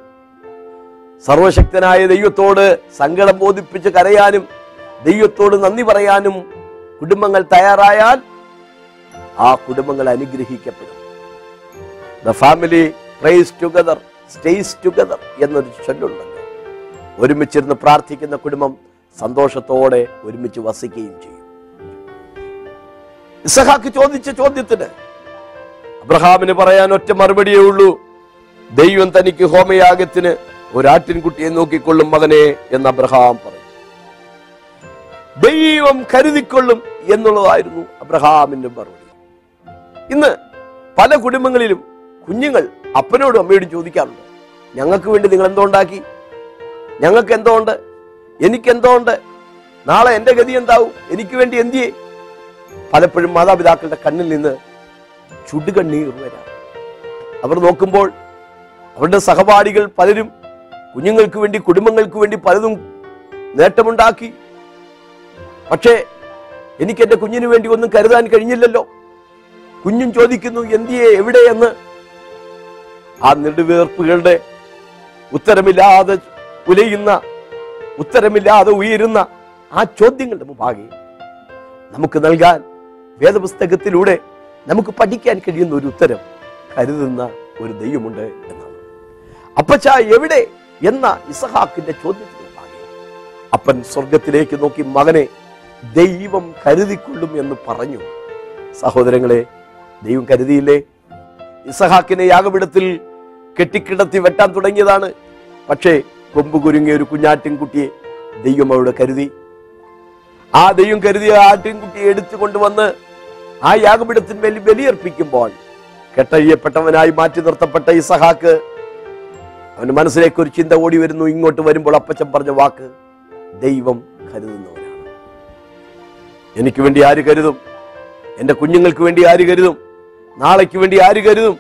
സർവശക്തനായ ദൈവത്തോട് സങ്കടം ബോധിപ്പിച്ച് കരയാനും ദൈവത്തോട് നന്ദി പറയാനും കുടുംബങ്ങൾ തയ്യാറായാൽ ആ കുടുംബങ്ങൾ അനുഗ്രഹിക്കപ്പെടും. The family prays together stays together എന്നൊരു ചൊല്ലുണ്ടല്ലോ. ഒരുമിച്ചിരുന്ന് പ്രാർത്ഥിക്കുന്ന കുടുംബം സന്തോഷത്തോടെ ഒരുമിച്ച് വസിക്കുകയും ചെയ്യും. ഇസഹാക്ക് ചോദിച്ച ചോദ്യത്തിന് അബ്രഹാമിന് പറയാൻ ഒറ്റ മറുപടിയേ ഉള്ളൂ. ദൈവം തനിക്ക് ഹോമയാഗത്തിന് ഒരാട്ടിൻകുട്ടിയെ നോക്കിക്കൊള്ളും മകനെ എന്ന് അബ്രഹാം പറഞ്ഞു. ദൈവം കരുതിക്കൊള്ളും എന്നുള്ളതായിരുന്നു അബ്രഹാമിന്റെ മറുപടി. ഇന്ന് പല കുടുംബങ്ങളിലും കുഞ്ഞുങ്ങൾ അപ്പനോടും അമ്മയോടും ചോദിക്കാറുണ്ട് ഞങ്ങൾക്ക് വേണ്ടി നിങ്ങൾ എന്തോ ഉണ്ടാക്കി? ഞങ്ങൾക്ക് എന്തോ ഉണ്ട്? എനിക്ക് എന്തോ ഉണ്ട്? നാളെ എന്റെ ഗതി എന്താവും? എനിക്ക് വേണ്ടി എന്തിയേ? പലപ്പോഴും മാതാപിതാക്കളുടെ കണ്ണിൽ നിന്ന് ചുടുകണ്ണീർ വരാം. അവർ നോക്കുമ്പോൾ അവരുടെ സഹപാഠികൾ പലരും കുഞ്ഞുങ്ങൾക്ക് വേണ്ടി കുടുംബങ്ങൾക്ക് വേണ്ടി പലതും നേട്ടമുണ്ടാക്കി. പക്ഷേ എനിക്ക് എന്റെ കുഞ്ഞിന് വേണ്ടി ഒന്നും കരുതാൻ കഴിഞ്ഞില്ലല്ലോ. കുഞ്ഞും ചോദിക്കുന്നു എന്തിയെ? എവിടെയെന്ന് ആ നെടുവേർപ്പുകളുടെ ഉത്തരമില്ലാതെ ഉലയുന്ന ഉത്തരമില്ലാതെ ഉയരുന്ന ആ ചോദ്യങ്ങളുടെ മുമ്പാകെ നമുക്ക് നൽകാൻ വേദപുസ്തകത്തിലൂടെ നമുക്ക് പഠിക്കാൻ കഴിയുന്ന ഒരു ഉത്തരം കരുതുന്ന ഒരു ദൈവമുണ്ട് എന്നാണ്. അപ്പച്ച എവിടെ എന്ന ഇസഹാക്കിന്റെ ചോദ്യത്തിന് മുമ്പാകെ അപ്പൻ സ്വർഗത്തിലേക്ക് നോക്കി മകനെ ദൈവം കരുതിക്കൊള്ളും എന്ന് പറഞ്ഞു. സഹോദരങ്ങളെ ദൈവം കരുതിയില്ലേ? ഇസഹാക്കിനെ യാഗപീഠത്തിൽ കെട്ടിക്കിടത്തി വെട്ടാൻ തുടങ്ങിയതാണ്. പക്ഷേ കൊമ്പ് കുരുങ്ങിയ ഒരു കുഞ്ഞാട്ടിൻകുട്ടിയെ ദൈവം അവിടെ കരുതി. ആ ദൈവം കരുതിയ ആട്ടിൻകുട്ടിയെ എടുത്തു കൊണ്ടുവന്ന് ആ യാഗപീഠത്തിന്മേൽ ബലിയർപ്പിക്കുമ്പോൾ കെട്ടഴിയപ്പെട്ടവനായി മാറ്റി നിർത്തപ്പെട്ട ഈ സഹാക്ക് അവന് മനസ്സിലേക്ക് ഒരു ചിന്ത ഓടി വരുന്നു. ഇങ്ങോട്ട് വരുമ്പോൾ അപ്പച്ചൻ പറഞ്ഞ വാക്ക് ദൈവം കരുതുന്നവനാണ്. എനിക്ക് വേണ്ടി ആര് കരുതും? എന്റെ കുഞ്ഞുങ്ങൾക്ക് വേണ്ടി ആര് കരുതും? നാളേക്ക് വേണ്ടി ആര് കരുതും?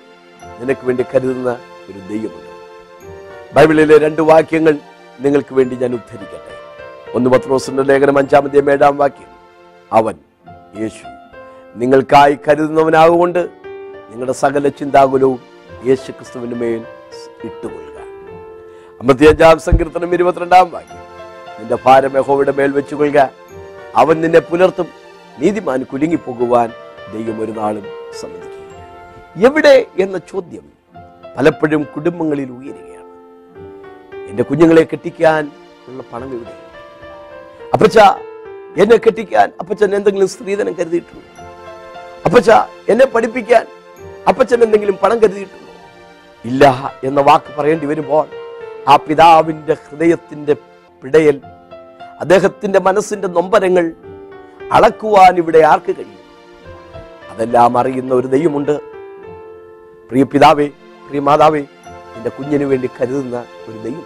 നിനക്ക് വേണ്ടി കരുതുന്ന ഒരു ദൈവമുണ്ട്. ബൈബിളിലെ രണ്ട് വാക്യങ്ങൾ നിങ്ങൾക്ക് വേണ്ടി ഞാൻ ഉദ്ധരിക്കട്ടെ. ഒന്ന് പത്രോസിന്റെ ലേഖനം അഞ്ചാമത്തെ ഏഴാം വാക്യം. അവൻ യേശു നിങ്ങൾക്കായി കരുതുന്നവനാകുകൊണ്ട് നിങ്ങളുടെ സകല ചിന്താകുലവും യേശു ക്രിസ്തുവിന് മേൽ ഇട്ടുകൊള്ളുക. അമ്പത്തിയഞ്ചാം സങ്കീർത്തനം ഇരുപത്തിരണ്ടാം വാക്യം. നിന്റെ ഭാരം യഹോവയുടെ മേൽ വെച്ചുകൊള്ളുക. അവൻ നിന്നെ പുലർത്തും. നീതിമാൻ കുലുങ്ങിപ്പോകുവാൻ ദൈവം ഒരു നാളും സമ്മതിക്കുക എവിടെ എന്ന ചോദ്യം പലപ്പോഴും കുടുംബങ്ങളിൽ ഉയരുകയാണ്. എന്റെ കുഞ്ഞുങ്ങളെ കെട്ടിക്കാൻ ഉള്ള പണം ഇവിടെ അപ്പച്ച എന്നെ കെട്ടിക്കാൻ അപ്പച്ചൻ എന്തെങ്കിലും സ്ത്രീധനം കരുതിയിട്ടുണ്ടോ? അപ്പച്ച എന്നെ പഠിപ്പിക്കാൻ അപ്പച്ചൻ എന്തെങ്കിലും പണം കരുതിയിട്ടുണ്ടോ? ഇല്ല എന്ന വാക്ക് പറയേണ്ടി വരുമ്പോൾ ആ പിതാവിന്റെ ഹൃദയത്തിന്റെ പിടയൽ അദ്ദേഹത്തിന്റെ മനസ്സിന്റെ നൊമ്പരങ്ങൾ അളക്കുവാൻ ഇവിടെ ആർക്ക് കഴിയും? അതെല്ലാം അറിയുന്ന ഒരു ദൈവമുണ്ട്. പ്രിയ പിതാവേ പ്രിയ മാതാവേ നിന്റെ കുഞ്ഞിന് വേണ്ടി കരുതുന്ന ഒരു ദൈവം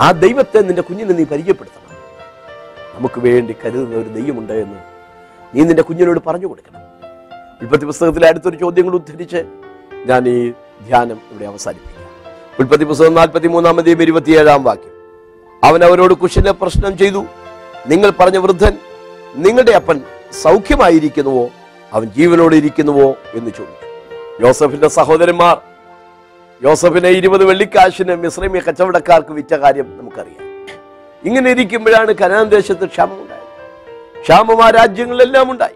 ആ ദൈവത്തെ നിന്റെ കുഞ്ഞിനെ നീ പരിചയപ്പെടുത്തണം. നമുക്ക് വേണ്ടി കരുതുന്ന ഒരു ദൈവമുണ്ട് എന്ന് നീ നിന്റെ കുഞ്ഞിനോട് പറഞ്ഞു കൊടുക്കണം. ഉൽപ്പത്തി പുസ്തകത്തിലെ അടുത്തൊരു ചോദ്യങ്ങൾ ഉദ്ധരിച്ച് ഞാൻ ഈ ധ്യാനം ഇവിടെ അവസാനിപ്പിക്കാം. ഉൽപ്പത്തി പുസ്തകം നാൽപ്പത്തി മൂന്നാമതേയും ഇരുപത്തിയേഴാം വാക്യം. അവൻ അവരോട് കുശിന്റെ പ്രശ്നം ചെയ്തു. നിങ്ങൾ പറഞ്ഞ വൃദ്ധൻ നിങ്ങളുടെ അപ്പൻ സൗഖ്യമായിരിക്കുന്നുവോ? അവൻ ജീവനോടെ ഇരിക്കുന്നുവോ? എന്ന് ചോദിച്ചു. ജോസഫിന്റെ സഹോദരന്മാർ യോസഫിനെ ഇരുപത് വെള്ളിക്കാശിന് മിശ്രമി കച്ചവടക്കാർക്ക് വിറ്റ കാര്യം നമുക്കറിയാം. ഇങ്ങനെ ഇരിക്കുമ്പോഴാണ് കനാൻ ദേശത്ത് ക്ഷാമം ഉണ്ടായത്. ക്ഷാമം ആ രാജ്യങ്ങളിലെല്ലാം ഉണ്ടായി.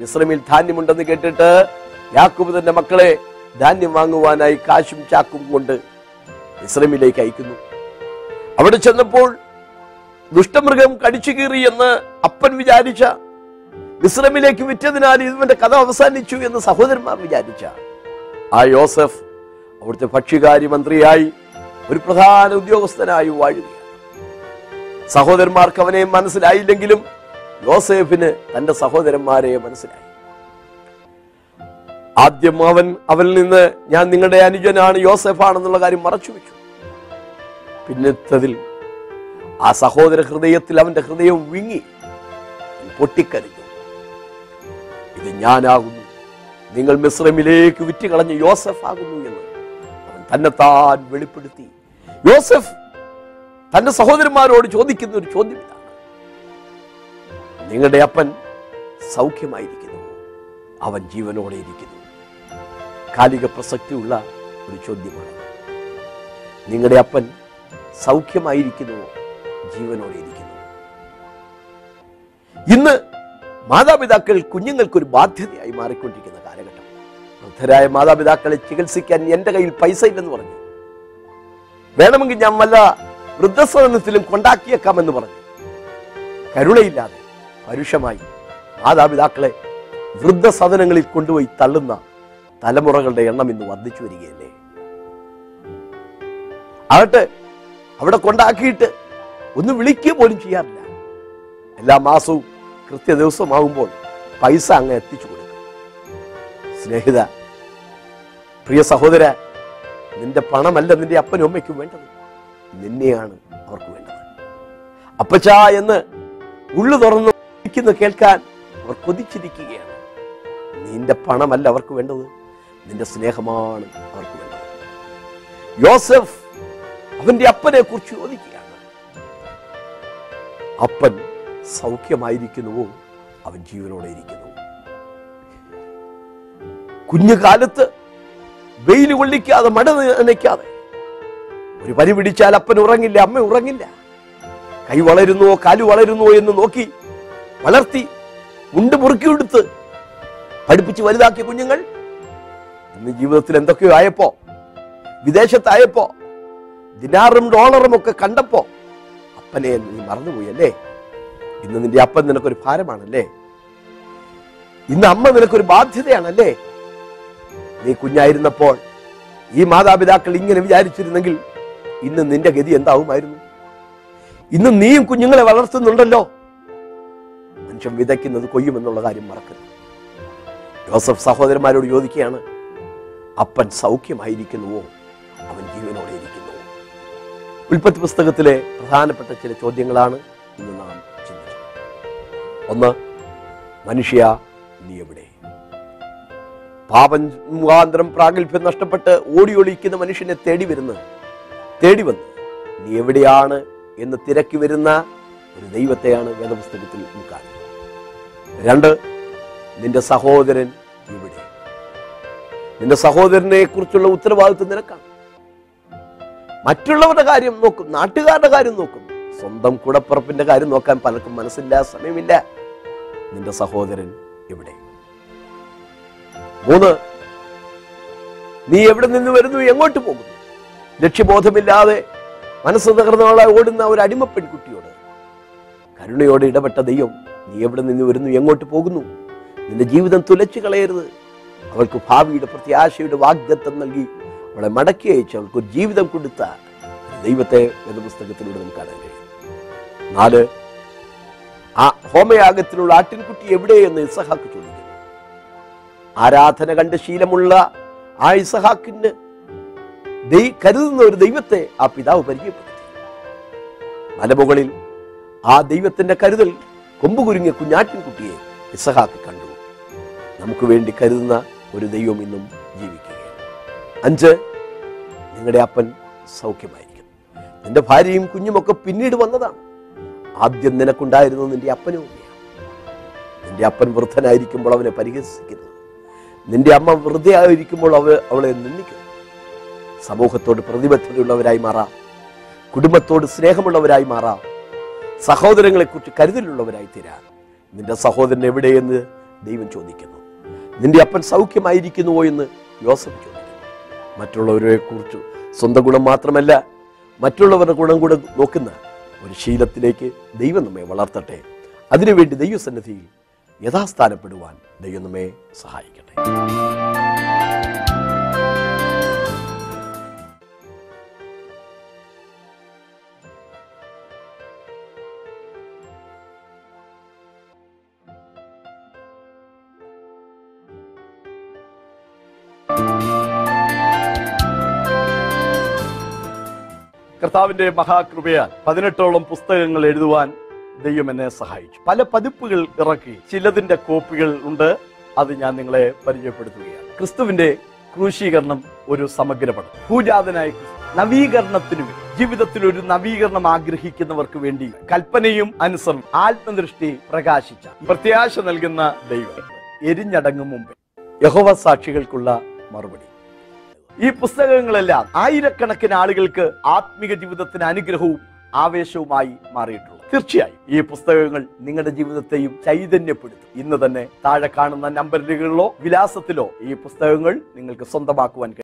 മിശ്രമിൽ ധാന്യമുണ്ടെന്ന് കേട്ടിട്ട് യാക്കൂബ് തന്റെ മക്കളെ ധാന്യം വാങ്ങുവാനായി കാശും ചാക്കും കൊണ്ട് മിശ്രമിലേക്ക് അയക്കുന്നു. അവിടെ ചെന്നപ്പോൾ ദുഷ്ടമൃഗം കടിച്ചു കീറി എന്ന് അപ്പൻ വിചാരിച്ച മിശ്രമിലേക്ക് വിറ്റതിനാൽ ഇവന്റെ കഥ അവസാനിച്ചു എന്ന് സഹോദരന്മാർ വിചാരിച്ച ആ യോസഫ് അവിടുത്തെ ഭക്ഷ്യകാര്യ മന്ത്രിയായി ഒരു പ്രധാന ഉദ്യോഗസ്ഥനായി വാഴുകയാണ് സഹോദരന്മാർക്ക് അവനെ മനസ്സിലായില്ലെങ്കിലും യോസേഫിന് തന്റെ സഹോദരന്മാരെ മനസ്സിലായി. ആദ്യം അവൻ അവനിൽ നിന്ന് ഞാൻ നിങ്ങളുടെ അനുജനാണ് യോസെഫാണെന്നുള്ള കാര്യം മറച്ചു വെച്ചു. പിന്നത്തതിൽ ആ സഹോദര ഹൃദയത്തിൽ അവന്റെ ഹൃദയം വിങ്ങി പൊട്ടിക്കരഞ്ഞു. ഇത് ഞാനാകുന്നു. നിങ്ങൾ മിശ്രമിലേക്ക് വിറ്റുകളഞ്ഞ് യോസഫ് ആകുന്നു എന്ന്. തന്നെത്താൻ വെളിപ്പെടുത്തി. യോസഫ് തന്റെ സഹോദരന്മാരോട് ചോദിക്കുന്ന ഒരു ചോദ്യം ഇതാണ്. നിങ്ങളുടെ അപ്പൻ സൗഖ്യമായിരിക്കുന്നു. അവൻ ജീവനോടെ ഇരിക്കുന്നു. കാലിക പ്രസക്തിയുള്ള ഒരു ചോദ്യമാണ് നിങ്ങളുടെ അപ്പൻ സൗഖ്യമായിരിക്കുന്നു. ജീവനോടെ ഇരിക്കുന്നു. ഇന്ന് മാതാപിതാക്കൾ കുഞ്ഞുങ്ങൾക്കൊരു ബാധ്യതയായി മാറിക്കൊണ്ടിരിക്കുന്നത് വൃദ്ധരായ മാതാപിതാക്കളെ ചികിത്സിക്കാൻ എന്റെ കയ്യിൽ പൈസ ഇല്ലെന്ന് പറഞ്ഞു. വേണമെങ്കിൽ ഞാൻ വല്ല വൃദ്ധസദനത്തിലും കൊണ്ടാക്കിയേക്കാമെന്ന് പറഞ്ഞു. കരുണയില്ലാതെ പരുഷമായി മാതാപിതാക്കളെ വൃദ്ധസദനങ്ങളിൽ കൊണ്ടുപോയി തള്ളുന്ന തലമുറകളുടെ എണ്ണം ഇന്ന് വർദ്ധിച്ചു വരികയല്ലേ? ആകട്ടെ അവിടെ കൊണ്ടാക്കിയിട്ട് ഒന്ന് വിളിക്കുക പോലും ചെയ്യാറില്ല. എല്ലാ മാസവും കൃത്യ ദിവസമാകുമ്പോൾ പൈസ അങ്ങ് എത്തിച്ചു സ്നേഹിത പ്രിയ സഹോദര നിന്റെ പണമല്ല നിന്റെ അപ്പനും അമ്മയ്ക്കും വേണ്ടത്. നിന്നെയാണ് അവർക്ക് വേണ്ടത്. അപ്പച്ച എന്ന് ഉള്ളു തുറന്ന് കേൾക്കാൻ അവർ കൊതിച്ചിരിക്കുകയാണ്. നിന്റെ പണമല്ല അവർക്ക് വേണ്ടത്. നിന്റെ സ്നേഹമാണ് അവർക്ക് വേണ്ടത്. യോസഫ് അവന്റെ അപ്പനെ കുറിച്ച് ചോദിക്കുകയാണ്. അപ്പൻ സൗഖ്യമായിരിക്കുന്നുവോ? അവൻ ജീവനോടെ ഇരിക്കുന്നു. കുഞ്ഞുകാലത്ത് വെയിൽ കൊള്ളിക്കാതെ മട നനയ്ക്കാതെ. ഒരു പനി പിടിച്ചാൽ അപ്പൻ ഉറങ്ങില്ല അമ്മ ഉറങ്ങില്ല. കൈ വളരുന്നോ കാൽ വളരുന്നോ എന്ന് നോക്കി വളർത്തി മുണ്ട് മുറുക്കിയെടുത്ത് പഠിപ്പിച്ച് വലുതാക്കിയ കുഞ്ഞുങ്ങൾ ഇന്ന് ജീവിതത്തിൽ എന്തൊക്കെയോ ആയപ്പോ വിദേശത്തായപ്പോ ദിനാറും ഡോളറും ഒക്കെ കണ്ടപ്പോ അപ്പനെ നീ മറന്നുപോയി അല്ലേ? ഇന്ന് നിന്റെ അപ്പൻ നിനക്കൊരു ഭാരമാണല്ലേ? ഇന്ന് അമ്മ നിനക്കൊരു ബാധ്യതയാണല്ലേ? നീ കുഞ്ഞായിരുന്നപ്പോൾ ഈ മാതാപിതാക്കൾ ഇങ്ങനെ വിചാരിച്ചിരുന്നെങ്കിൽ ഇന്ന് നിന്റെ ഗതി എന്താവുമായിരുന്നു? ഇന്ന് നീയും കുഞ്ഞുങ്ങളെ വളർത്തുന്നുണ്ടല്ലോ. മനുഷ്യൻ വിതയ്ക്കുന്നത് കൊയ്യുമെന്നുള്ള കാര്യം മറക്കരുത്. ജോസഫ് സഹോദരന്മാരോട് ചോദിക്കുകയാണ് അപ്പൻ സൗഖ്യമായിരിക്കുന്നുവോ? അവൻ ജീവനോടെ ഇരിക്കുന്നുവോ? ഉൽപ്പത്തി പുസ്തകത്തിലെ പ്രധാനപ്പെട്ട ചില ചോദ്യങ്ങളാണ് ഇന്ന് നാം ചിന്തിച്ചത്. ഒന്ന് മനുഷ്യ നീ എവിടെ? പാപം മുഖാന്തരം പ്രാഗൽഭ്യം നഷ്ടപ്പെട്ട് ഓടി ഒളിക്കുന്ന മനുഷ്യനെ തേടി വരുന്ന തേടി വന്ന് നീ എവിടെയാണ് എന്ന് തിരക്കി വരുന്ന ഒരു ദൈവത്തെയാണ് വേദപുസ്തകത്തിൽ കാണുന്നത്. രണ്ട് നിന്റെ സഹോദരൻ ഇവിടെ. നിന്റെ സഹോദരനെ കുറിച്ചുള്ള ഉത്തരവാദിത്വം നിനക്കാണ്. മറ്റുള്ളവരുടെ കാര്യം നോക്കും നാട്ടുകാരുടെ കാര്യം നോക്കും. സ്വന്തം കൂടപ്പുറപ്പിന്റെ കാര്യം നോക്കാൻ പലർക്കും മനസ്സില്ല സമയമില്ല. നിന്റെ സഹോദരൻ ഇവിടെ. മൂന്ന് നീ എവിടെ നിന്ന് വരുന്നു എങ്ങോട്ട് പോകുന്നു? ലക്ഷ്യബോധമില്ലാതെ മനസ്സ് തകർന്നവളെ ഓടുന്ന ഒരു അടിമ പെൺകുട്ടിയോട് കരുണയോടെ ഇടപെട്ട ദൈവം നീ എവിടെ നിന്ന് വരുന്നു എങ്ങോട്ട് പോകുന്നു? നിന്റെ ജീവിതം തുലച്ചു കളയരുത്. അവൾക്ക് ഭാവിയുടെ പ്രത്യാശയുടെ വാഗ്ദത്തം നൽകി അവളെ മടക്കി അയച്ച് അവൾക്ക് ഒരു ജീവിതം കൊടുത്ത ദൈവത്തെ വേദപുസ്തകത്തിലൂടെ നമുക്ക് കാണാൻ കഴിയും. നാല് ആ ഹോമയാഗത്തിലുള്ള ആട്ടിൻകുട്ടി എവിടെയെന്ന് ഇസഹാക്ക് ചോദിക്കുന്നു ആരാധന കണ്ട് ശീലമുള്ള ആ ഇസഹാക്കിന് ദൈ കരുതുന്ന ഒരു ദൈവത്തെ ആ പിതാവ് പരിചയപ്പെടുത്തി. മലമുകളിൽ ആ ദൈവത്തിന്റെ കരുതൽ കൊമ്പുകുരുങ്ങിയ കുഞ്ഞാട്ടിൻകുട്ടിയെ ഇസഹാക്ക് കണ്ടു. നമുക്ക് വേണ്ടി കരുതുന്ന ഒരു ദൈവം ഇന്നും ജീവിക്കുക അഞ്ച് നിങ്ങളുടെ അപ്പൻ സൗഖ്യമായിരിക്കും നിന്റെ ഭാര്യയും കുഞ്ഞുമൊക്കെ പിന്നീട് വന്നതാണ്. ആദ്യം നിനക്കുണ്ടായിരുന്നത് നിന്റെ അപ്പനും നിന്റെ അപ്പൻ വൃദ്ധനായിരിക്കുമ്പോൾ അവനെ പരിഹസിക്കരുത് നിന്റെ അമ്മ വെറുതെ ആയിരിക്കുമ്പോൾ അവ അവളെ നിന്ദിക്കും. സമൂഹത്തോട് പ്രതിബദ്ധതയുള്ളവരായി മാറാം. കുടുംബത്തോട് സ്നേഹമുള്ളവരായി മാറാം. സഹോദരങ്ങളെ കുറിച്ച് കരുതലുള്ളവരായി തീരാ. നിന്റെ സഹോദരൻ എവിടെയെന്ന് ദൈവം ചോദിക്കുന്നു. നിന്റെ അപ്പൻ സൗഖ്യമായിരിക്കുന്നുവോ എന്ന് യോസഫ് ചോദിക്കുന്നു. മറ്റുള്ളവരെ കുറിച്ച് സ്വന്തം ഗുണം മാത്രമല്ല മറ്റുള്ളവരുടെ ഗുണം കൂടെ നോക്കുന്ന ഒരു ശീലത്തിലേക്ക് ദൈവം നമ്മെ വളർത്തട്ടെ. അതിനുവേണ്ടി ദൈവസന്നിധിയിൽ യഥാസ്ഥാനപ്പെടുവാൻ ദൈവം നമ്മെ സഹായിക്കട്ടെ. കർത്താവിന്റെ മഹാകൃപയാൽ പതിനെട്ടോളം പുസ്തകങ്ങൾ എഴുതുവാൻ ദൈവം എന്നെ സഹായിച്ചു. പല പതിപ്പുകൾ ഇറക്കി ചിലതിന്റെ കോപ്പികൾ ഉണ്ട്. അത് ഞാൻ നിങ്ങളെ പരിചയപ്പെടുത്തുകയാണ്. ക്രിസ്തുവിന്റെ ക്രൂശീകരണം ഒരു സമഗ്രപടം. ഭൂജാതനായ നവീകരണത്തിനു ജീവിതത്തിൽ ഒരു നവീകരണം ആഗ്രഹിക്കുന്നവർക്ക് വേണ്ടി കൽപ്പനയും അനുസരണം ആത്മദൃഷ്ടി പ്രകാശിച്ച പ്രത്യാശ നൽകുന്ന ദൈവം. എരിഞ്ഞടങ്ങും മുമ്പേ യഹോവ സാക്ഷികൾക്കുള്ള മറുപടി. ഈ പുസ്തകങ്ങളെല്ലാം ആയിരക്കണക്കിന് ആളുകൾക്ക് ആത്മീക ജീവിതത്തിന് അനുഗ്രഹവും ആവേശവുമായി മാറിയിട്ടുള്ളൂ തീർച്ചയായും ഈ പുസ്തകങ്ങൾ നിങ്ങളുടെ ജീവിതത്തെയും ചൈതന്യപ്പെടുത്തും. ഇന്ന് തന്നെ താഴെ കാണുന്ന നമ്പറുകളിലോ വിലാസത്തിലോ ഈ പുസ്തകങ്ങൾ നിങ്ങൾക്ക് സ്വന്തമാക്കുവാൻ